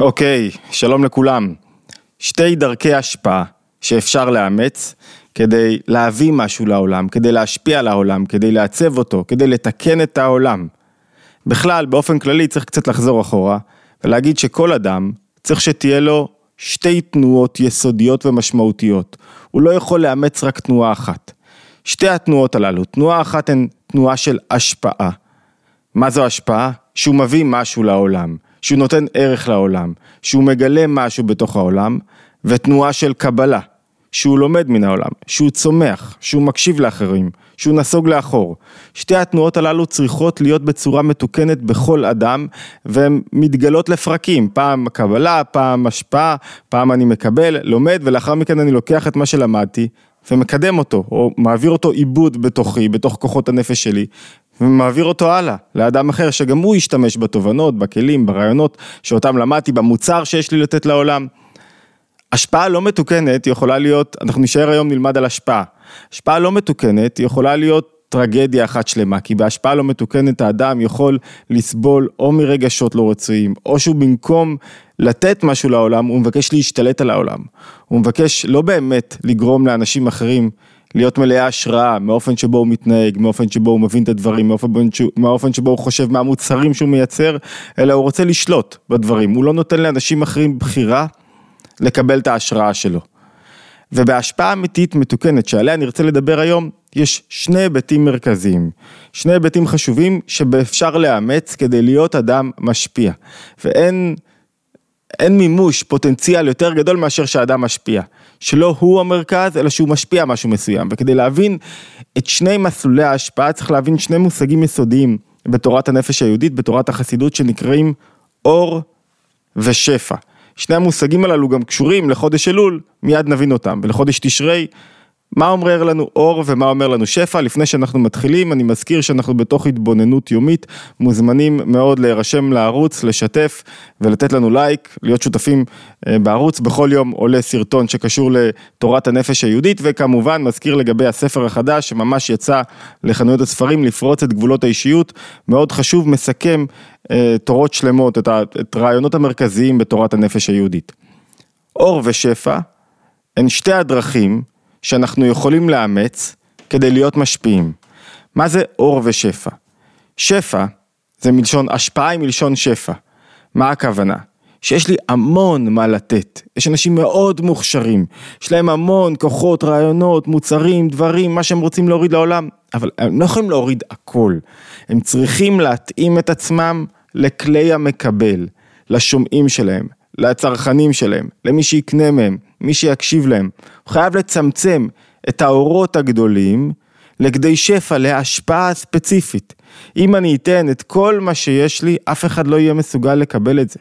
אוקיי, שלום לכולם. שתי דרכי השפעה שאפשר לאמץ כדי להביא משהו לעולם, כדי להשפיע על העולם, כדי לעצב אותו, כדי לתקן את העולם. בכלל, באופן כללי צריך קצת לחזור אחורה ולהגיד שכל אדם צריך שתהיה לו שתי תנועות יסודיות ומשמעותיות. הוא לא יכול לאמץ רק תנועה אחת. שתי התנועות הללו, תנועה אחת הן תנועה של השפעה. מה זו השפעה? שהוא מביא משהו לעולם, שהוא נותן ערך לעולם, שהוא מגלה משהו בתוך העולם, ותנועה של קבלה, שהוא לומד מן העולם, שהוא צומח, שהוא מקשיב לאחרים, שהוא נסוג לאחור. שתי התנועות הללו צריכות להיות בצורה מתוקנת בכל אדם, והן מתגלות לפרקים, פעם קבלה, פעם השפעה, פעם אני מקבל, לומד, ולאחר מכן אני לוקח את מה שלמדתי, ומקדם אותו, או מעביר אותו עיבוד בתוכי, בתוך כוחות הנפש שלי, ומעביר אותו הלאה, לאדם אחר שגם הוא ישתמש בתובנות, בכלים, ברעיונות שאותם למדתי, במוצר שיש לי לתת לעולם. השפעה לא מתוקנת יכולה להיות, אנחנו נשאר היום נלמד על השפעה. השפעה לא מתוקנת יכולה להיות טרגדיה אחת שלמה, כי בהשפעה לא מתוקנת האדם יכול לסבול או מרגשות לא רצויים, או שהוא במקום לתת משהו לעולם, הוא מבקש להשתלט על העולם. הוא מבקש לא באמת לגרום לאנשים אחרים להיות מלאי השראה מאופן שבו הוא מתנהג, מאופן שבו הוא מבין את הדברים, מאופן, מאופן שבו הוא חושב מהמוצרים שהוא מייצר, אלא הוא רוצה לשלוט בדברים, הוא לא נותן לאנשים אחרים בחירה לקבל את ההשראה שלו. ובהשפעה אמיתית מתוקנת שעליה אני רוצה לדבר היום, יש שני היבטים מרכזיים, שני היבטים חשובים שאפשר לאמץ כדי להיות אדם משפיע, ואין אין מימוש פוטנציאל יותר גדול מאשר שאדם משפיע, שלא הוא המרכז אלא שהוא משפיע משהו מסוים, וכדי להבין את שני מסלולי ההשפעה צריך להבין שני מושגים יסודיים בתורת הנפש היהודית, בתורת החסידות שנקראים אור ושפע. שני המושגים הללו גם קשורים לחודש אלול, מיד נבין אותם, ולחודש תשרי, מה אומר לנו אור ומה אומר לנו שפע? לפני שאנחנו מתחילים, אני מזכיר שאנחנו בתוך התבוננות יומית, מוזמנים מאוד להירשם לערוץ, לשתף ולתת לנו לייק, להיות שותפים אה, בערוץ, בכל יום עולה סרטון שקשור לתורת הנפש היהודית, וכמובן מזכיר לגבי הספר החדש שממש יצא לחנויות הספרים, לפרוץ את גבולות האישיות, מאוד חשוב, מסכם אה, תורות שלמות, את, הרעיונות המרכזיים בתורת הנפש היהודית. אור ושפע הן שתי הדרכים שאנחנו יכולים לאמץ כדי להיות משפיעים. מה זה אור ושפע? שפע זה מלשון, השפעה היא מלשון שפע. מה הכוונה? שיש לי המון מה לתת, יש אנשים מאוד מוכשרים, יש להם המון כוחות, רעיונות, מוצרים, דברים, מה שהם רוצים להוריד לעולם, אבל הם לא יכולים להוריד הכל, הם צריכים להתאים את עצמם לכלי המקבל, לשומעים שלהם, לצרכנים שלהם, למי שיקנה מהם, מי שיקשיב להם. הוא חייב לצמצם את האורות הגדולים לכדי שפע, להשפעה ספציפית. אם אני אתן את כל מה שיש לי, אף אחד לא יהיה מסוגל לקבל את זה.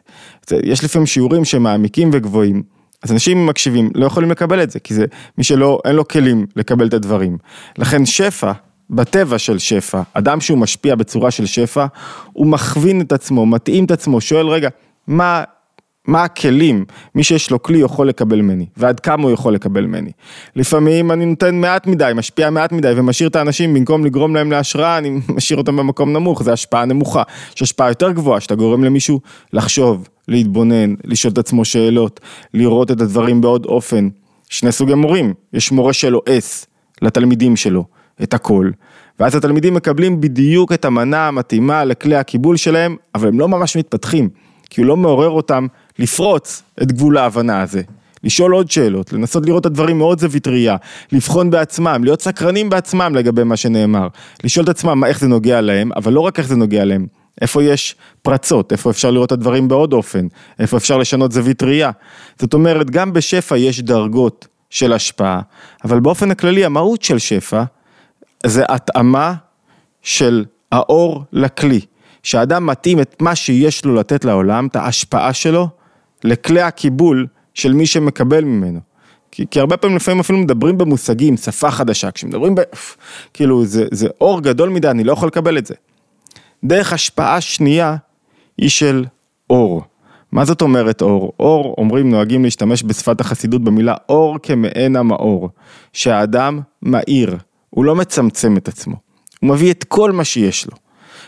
יש לפעמים שיעורים שהם מעמיקים וגבוהים, אז אנשים מקשיבים לא יכולים לקבל את זה, כי זה מי שלא, אין לו כלים לקבל את הדברים. לכן שפע, בטבע של שפע, אדם שהוא משפיע בצורה של שפע, הוא מכווין את עצמו, מתאים את עצמו, שואל רגע, מה מה הכלים מי שיש לו כלי יכול לקבל ממני, ועד כמה הוא יכול לקבל ממני. לפעמים אני נותן מעט מדי, משפיע מעט מדי ומשאיר את האנשים במקום לגרום להם להשראה, אני משאיר אותם במקום נמוך, זה השפעה נמוכה. יש השפעה יותר גבוהה, שאתה גורם למישהו לחשוב, להתבונן, לשאול את עצמו שאלות, לראות את הדברים בעוד אופן. שני סוגי מורים, יש מורה שלועס לתלמידים שלו את הכל, ואז התלמידים מקבלים בדיוק את המנה המתאימה לכלי הקיבול שלהם, אבל הם לא ממש מתפתחים, כי הוא לא מעורר אותם לפרוץ את גבול ההבנה הזה, לשאול עוד שאלות, לנסות לראות את הדברים מאוד זווית ראייה, לבחון בעצמם, להיות סקרנים בעצמם לגבי מה שנאמר, לשאול את עצמם איך זה נוגע להם, אבל לא רק איך זה נוגע להם, איפה יש פרצות, איפה אפשר לראות את הדברים בעוד אופן, איפה אפשר לשנות זווית ראייה. זאת אומרת, גם בשפע יש דרגות של השפעה, אבל באופן הכללי המהות של שפע זה התאמה של האור לכלי. שהאדם מתאים את מה שיש לו לתת לעולם, את ההשפעה שלו, לכלי הקיבול של מי שמקבל ממנו. כי, כי הרבה פעמים לפעמים אפילו מדברים במושגים, שפה חדשה, כשמדברים ב... כאילו זה, זה אור גדול מדי, אני לא יכול לקבל את זה. דרך השפעה שנייה היא של אור. מה זאת אומרת אור? אור, אומרים, נוהגים להשתמש בשפת החסידות במילה אור כמעין המאור. שהאדם מאיר, הוא לא מצמצם את עצמו, הוא מביא את כל מה שיש לו.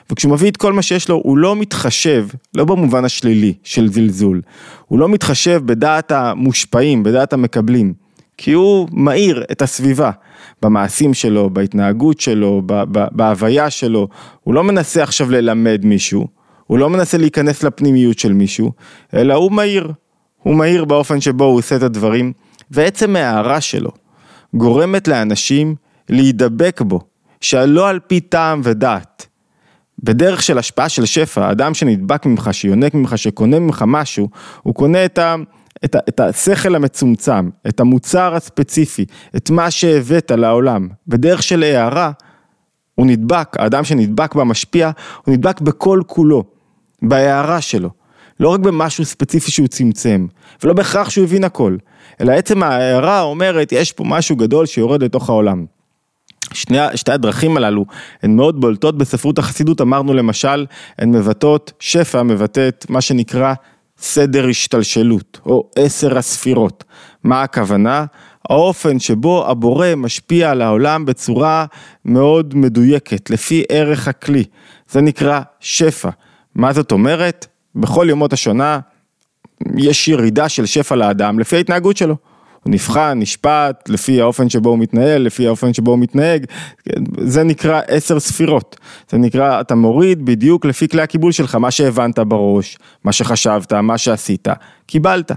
וכשהוא מביא את כל מה שיש לו, הוא לא מתחשב, לא במובן השלילי של זלזול, הוא לא מתחשב בדעת המושפעים, בדעת המקבלים, כי הוא מאיר את הסביבה, במעשים שלו, בהתנהגות שלו, בהוויה שלו, הוא לא מנסה עכשיו ללמד מישהו, הוא לא מנסה להיכנס לפנימיות של מישהו, אלא הוא מאיר, הוא מאיר באופן שבו הוא עושה את הדברים, ועצם ההערה שלו גורמת לאנשים להידבק בו, שלא על פי טעם ודעת. בדרך של השפעה של שפע, אדם שנדבק ממך, שיונק ממך, שקונה ממך משהו, הוא קונה את, ה, את, ה, את השכל המצומצם, את המוצר הספציפי, את מה שהבאת לעולם. בדרך של הערה, הוא נדבק, האדם שנדבק במשפיע, הוא נדבק בכל כולו, בהערה שלו. לא רק במשהו ספציפי שהוא צמצם, ולא בהכרח שהוא הבין הכל, אלא עצם ההערה אומרת, יש פה משהו גדול שיורד לתוך העולם. שני, שתי הדרכים הללו הן מאוד בולטות בספרות החסידות, אמרנו למשל, הן מבטאות, שפע מבטאת מה שנקרא סדר השתלשלות, או עשר הספירות. מה הכוונה? האופן שבו הבורא משפיע על העולם בצורה מאוד מדויקת, לפי ערך הכלי. זה נקרא שפע. מה זאת אומרת? בכל ימות השנה יש ירידה של שפע לאדם לפי ההתנהגות שלו. הוא נבחן, נשפט, לפי האופן שבו הוא מתנהל, לפי האופן שבו הוא מתנהג, זה נקרא עשר ספירות, זה נקרא, אתה מוריד בדיוק לפי כלי הקיבול שלך, מה שהבנת בראש, מה שחשבת, מה שעשית, קיבלת.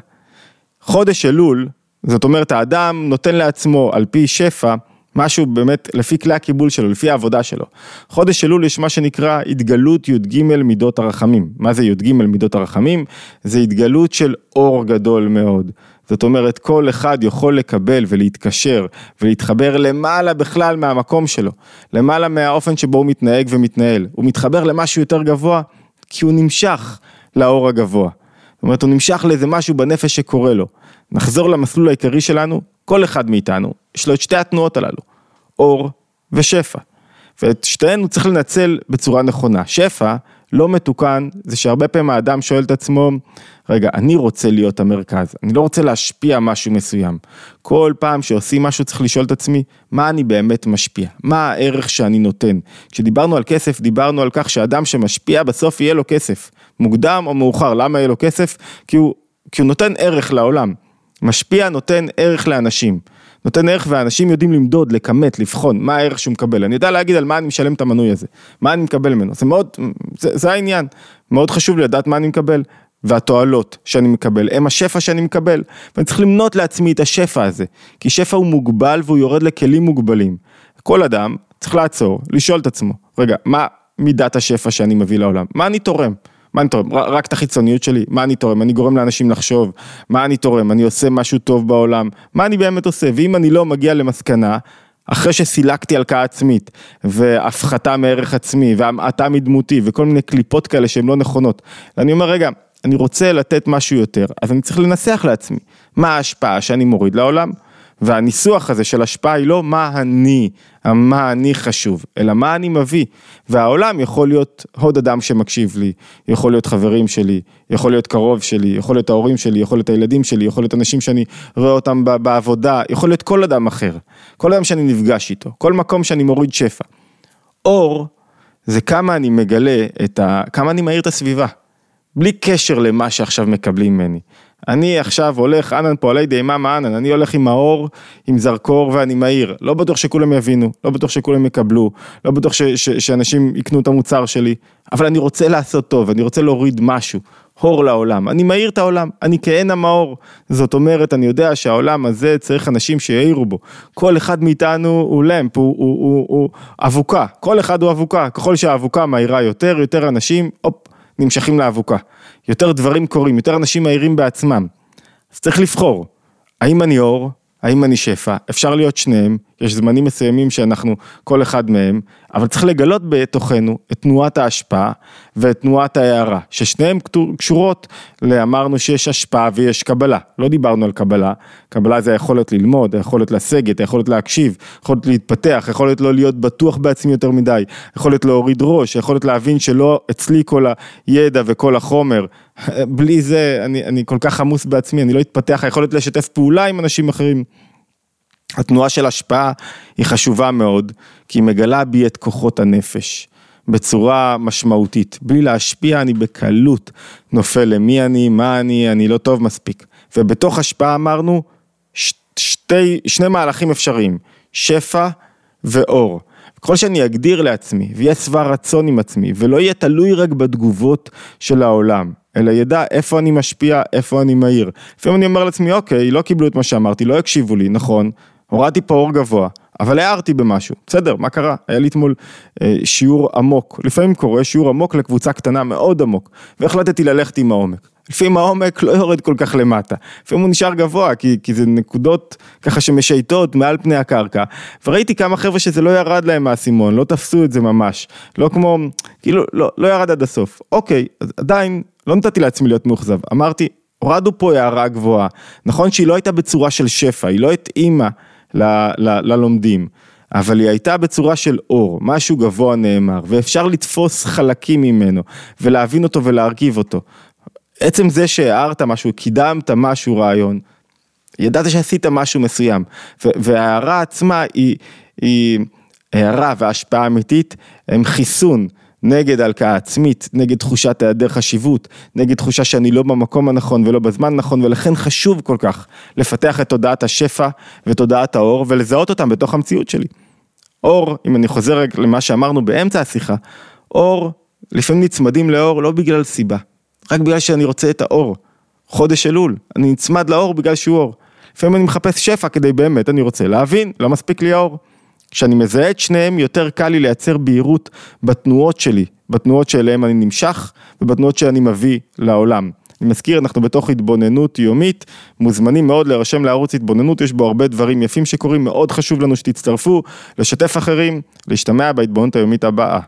חודש אלול, זאת אומרת האדם נותן לעצמו על פי שפע, משהו באמת לפי כלי הקיבול שלו, לפי העבודה שלו. חודש אלול יש מה שנקרא התגלות י"ג מידות הרחמים. מה זה י"ג מידות הרחמים? זה התגלות של אור גדול מאוד. זאת אומרת, כל אחד יכול לקבל ולהתקשר ולהתחבר למעלה בכלל מהמקום שלו, למעלה מהאופן שבו הוא מתנהג ומתנהל. הוא מתחבר למשהו יותר גבוה, כי הוא נמשך לאור הגבוה. זאת אומרת, הוא נמשך לאיזה משהו בנפש שקורה לו. נחזור למסלול העיקרי שלנו, כל אחד מאיתנו, יש לו את שתי התנועות הללו, אור ושפע. ואת שתיהן הוא צריך לנצל בצורה נכונה. שפע לא מתוקן, זה שהרבה פעמים האדם שואל את עצמו, רגע, אני רוצה להיות המרכז, אני לא רוצה להשפיע משהו מסוים. כל פעם שעושים משהו צריך לשאול את עצמי, מה אני באמת משפיע? מה הערך שאני נותן? כשדיברנו על כסף, דיברנו על כך שאדם שמשפיע בסוף יהיה לו כסף. מוקדם או מאוחר, למה יהיה לו כסף? כי הוא, כי הוא נותן ערך לעולם. משפיע נותן ערך לאנשים. נותן ערך ואנשים יודעים למדוד, לכמת, לבחון מה הערך שהוא מקבל. אני יודע להגיד על מה אני משלם את המנוי הזה, מה אני מקבל ממנו, זה מאוד, זה, זה העניין, מאוד חשוב לי לדעת מה אני מקבל. והתועלות שאני מקבל, הם השפע שאני מקבל, ואני צריך למנות לעצמי את השפע הזה, כי שפע הוא מוגבל והוא יורד לכלים מוגבלים. כל אדם צריך לעצור, לשאול את עצמו, רגע, מה מידת השפע שאני מביא לעולם? מה אני תורם? מה אני תורם? רק את החיצוניות שלי? מה אני תורם? אני גורם לאנשים לחשוב, מה אני תורם? אני עושה משהו טוב בעולם? מה אני באמת עושה? ואם אני לא מגיע למסקנה, אחרי שסילקתי הלקאה עצמית, והפחתה מערך עצמי, והמעטה מדמותי, וכל מיני קליפות כאלה שהן לא נכונות, ואני אומר, רגע, אני רוצה לתת משהו יותר, אז אני צריך לנסח לעצמי, מה ההשפעה שאני מוריד לעולם? והניסוח הזה של השפעה היא לא מה אני, מה אני חשוב, אלא מה אני מביא. והעולם יכול להיות עוד אדם שמקשיב לי, יכול להיות חברים שלי, יכול להיות קרוב שלי, יכול להיות ההורים שלי, יכול להיות הילדים שלי, יכול להיות אנשים שאני רואה אותם בעבודה, יכול להיות כל אדם אחר, כל אדם שאני נפגש איתו, כל מקום שאני מוריד שפע. אור זה כמה אני מגלה את ה... כמה אני מאיר את הסביבה. בלי קשר למה שעכשיו מקבלים ממני. אני עכשיו הולך, אנן פועלי דהימה אנן, אני הולך עם האור, עם זרקור ואני מהיר. לא בטוח שכולם יבינו, לא בטוח שכולם יקבלו, לא בטוח ש, ש, שאנשים יקנו את המוצר שלי, אבל אני רוצה לעשות טוב, אני רוצה להוריד משהו, אור לעולם. אני מאיר את העולם, אני כעין המאור. זאת אומרת, אני יודע שהעולם הזה צריך אנשים שיעירו בו. כל אחד מאיתנו הוא למפ, הוא, הוא, הוא, הוא אבוקה, כל אחד הוא אבוקה. ככל שהאבוקה מאירה יותר, יותר אנשים, הופ, נמשכים לאבוקה. יותר דברים קורים, יותר אנשים מהירים בעצמם. אז צריך לבחור, האם אני אור, האם אני שפע, אפשר להיות שניהם, יש זמנים מסוימים שאנחנו כל אחד מהם, אבל צריך לגלות בתוכנו את תנועת ההשפעה ואת תנועת ההערה, ששניהם קשורות לאמרנו שיש השפעה ויש קבלה, לא דיברנו על קבלה, קבלה זה היכולת ללמוד, היכולת לסגת, היכולת להקשיב, היכולת להתפתח, היכולת לא להיות בטוח בעצמי יותר מדי, היכולת להוריד ראש, היכולת להבין שלא אצלי כל הידע וכל החומר, בלי זה אני, אני כל כך עמוס בעצמי, אני לא אתפתח, היכולת לשתף פעולה עם אנשים אחרים. התנועה של השפעה היא חשובה מאוד, כי היא מגלה בי את כוחות הנפש. בצורה משמעותית. בלי להשפיע אני בקלות נופל למי אני, מה אני, אני לא טוב מספיק. ובתוך השפעה אמרנו שתי, שני מהלכים אפשריים, שפע ואור. ככל שאני אגדיר לעצמי ויהיה שבע רצון עם עצמי ולא יהיה תלוי רק בתגובות של העולם, אלא ידע איפה אני משפיע, איפה אני מהיר. לפעמים אני אומר לעצמי, אוקיי, לא קיבלו את מה שאמרתי, לא הקשיבו לי, נכון, הורדתי פה גבוה, אבל הערתי במשהו, בסדר, מה קרה? היה לי אתמול אה, שיעור עמוק, לפעמים קורה שיעור עמוק לקבוצה קטנה מאוד עמוק, והחלטתי ללכת עם העומק. לפעמים העומק לא יורד כל כך למטה, לפעמים הוא נשאר גבוה, כי, כי זה נקודות ככה שמשייטות מעל פני הקרקע, וראיתי כמה חבר'ה שזה לא ירד להם מהאסימון, לא תפסו את זה ממש, לא כמו, כאילו, לא, לא ירד עד הסוף. אוקיי, עדיין לא נתתי לעצמי להיות מאוכזב, אמרתי, הורדנו פה הערה גבוהה, נכון שהיא לא הייתה בצורה של שפע, היא לא התאימה ללומדים. אבל היא הייתה בצורה של אור, משהו גבוה נאמר, ואפשר לתפוס חלקים ממנו, ולהבין אותו ולהרכיב אותו. עצם זה שהערת משהו, קידמת משהו רעיון, ידעת שעשית משהו מסוים, וההערה עצמה היא, היא הערה והשפעה אמיתית, הם חיסון נגד הלקאה עצמית, נגד תחושת היעדר חשיבות, נגד תחושה שאני לא במקום הנכון ולא בזמן הנכון, ולכן חשוב כל כך לפתח את תודעת השפע ותודעת האור ולזהות אותם בתוך המציאות שלי. אור, אם אני חוזר למה שאמרנו באמצע השיחה, אור, לפעמים נצמדים לאור לא בגלל סיבה. רק בגלל שאני רוצה את האור. חודש אלול, אני נצמד לאור בגלל שהוא אור. לפעמים אני מחפש שפע כדי באמת, אני רוצה להבין, לא מספיק לי האור. כשאני מזהה את שניהם, יותר קל לי לייצר בהירות בתנועות שלי, בתנועות שאליהם אני נמשך ובתנועות שאני מביא לעולם. אני מזכיר, אנחנו בתוך התבוננות יומית, מוזמנים מאוד להירשם לערוץ התבוננות, יש בו הרבה דברים יפים שקורים, מאוד חשוב לנו שתצטרפו, לשתף אחרים, להשתמע בהתבוננות היומית הבאה.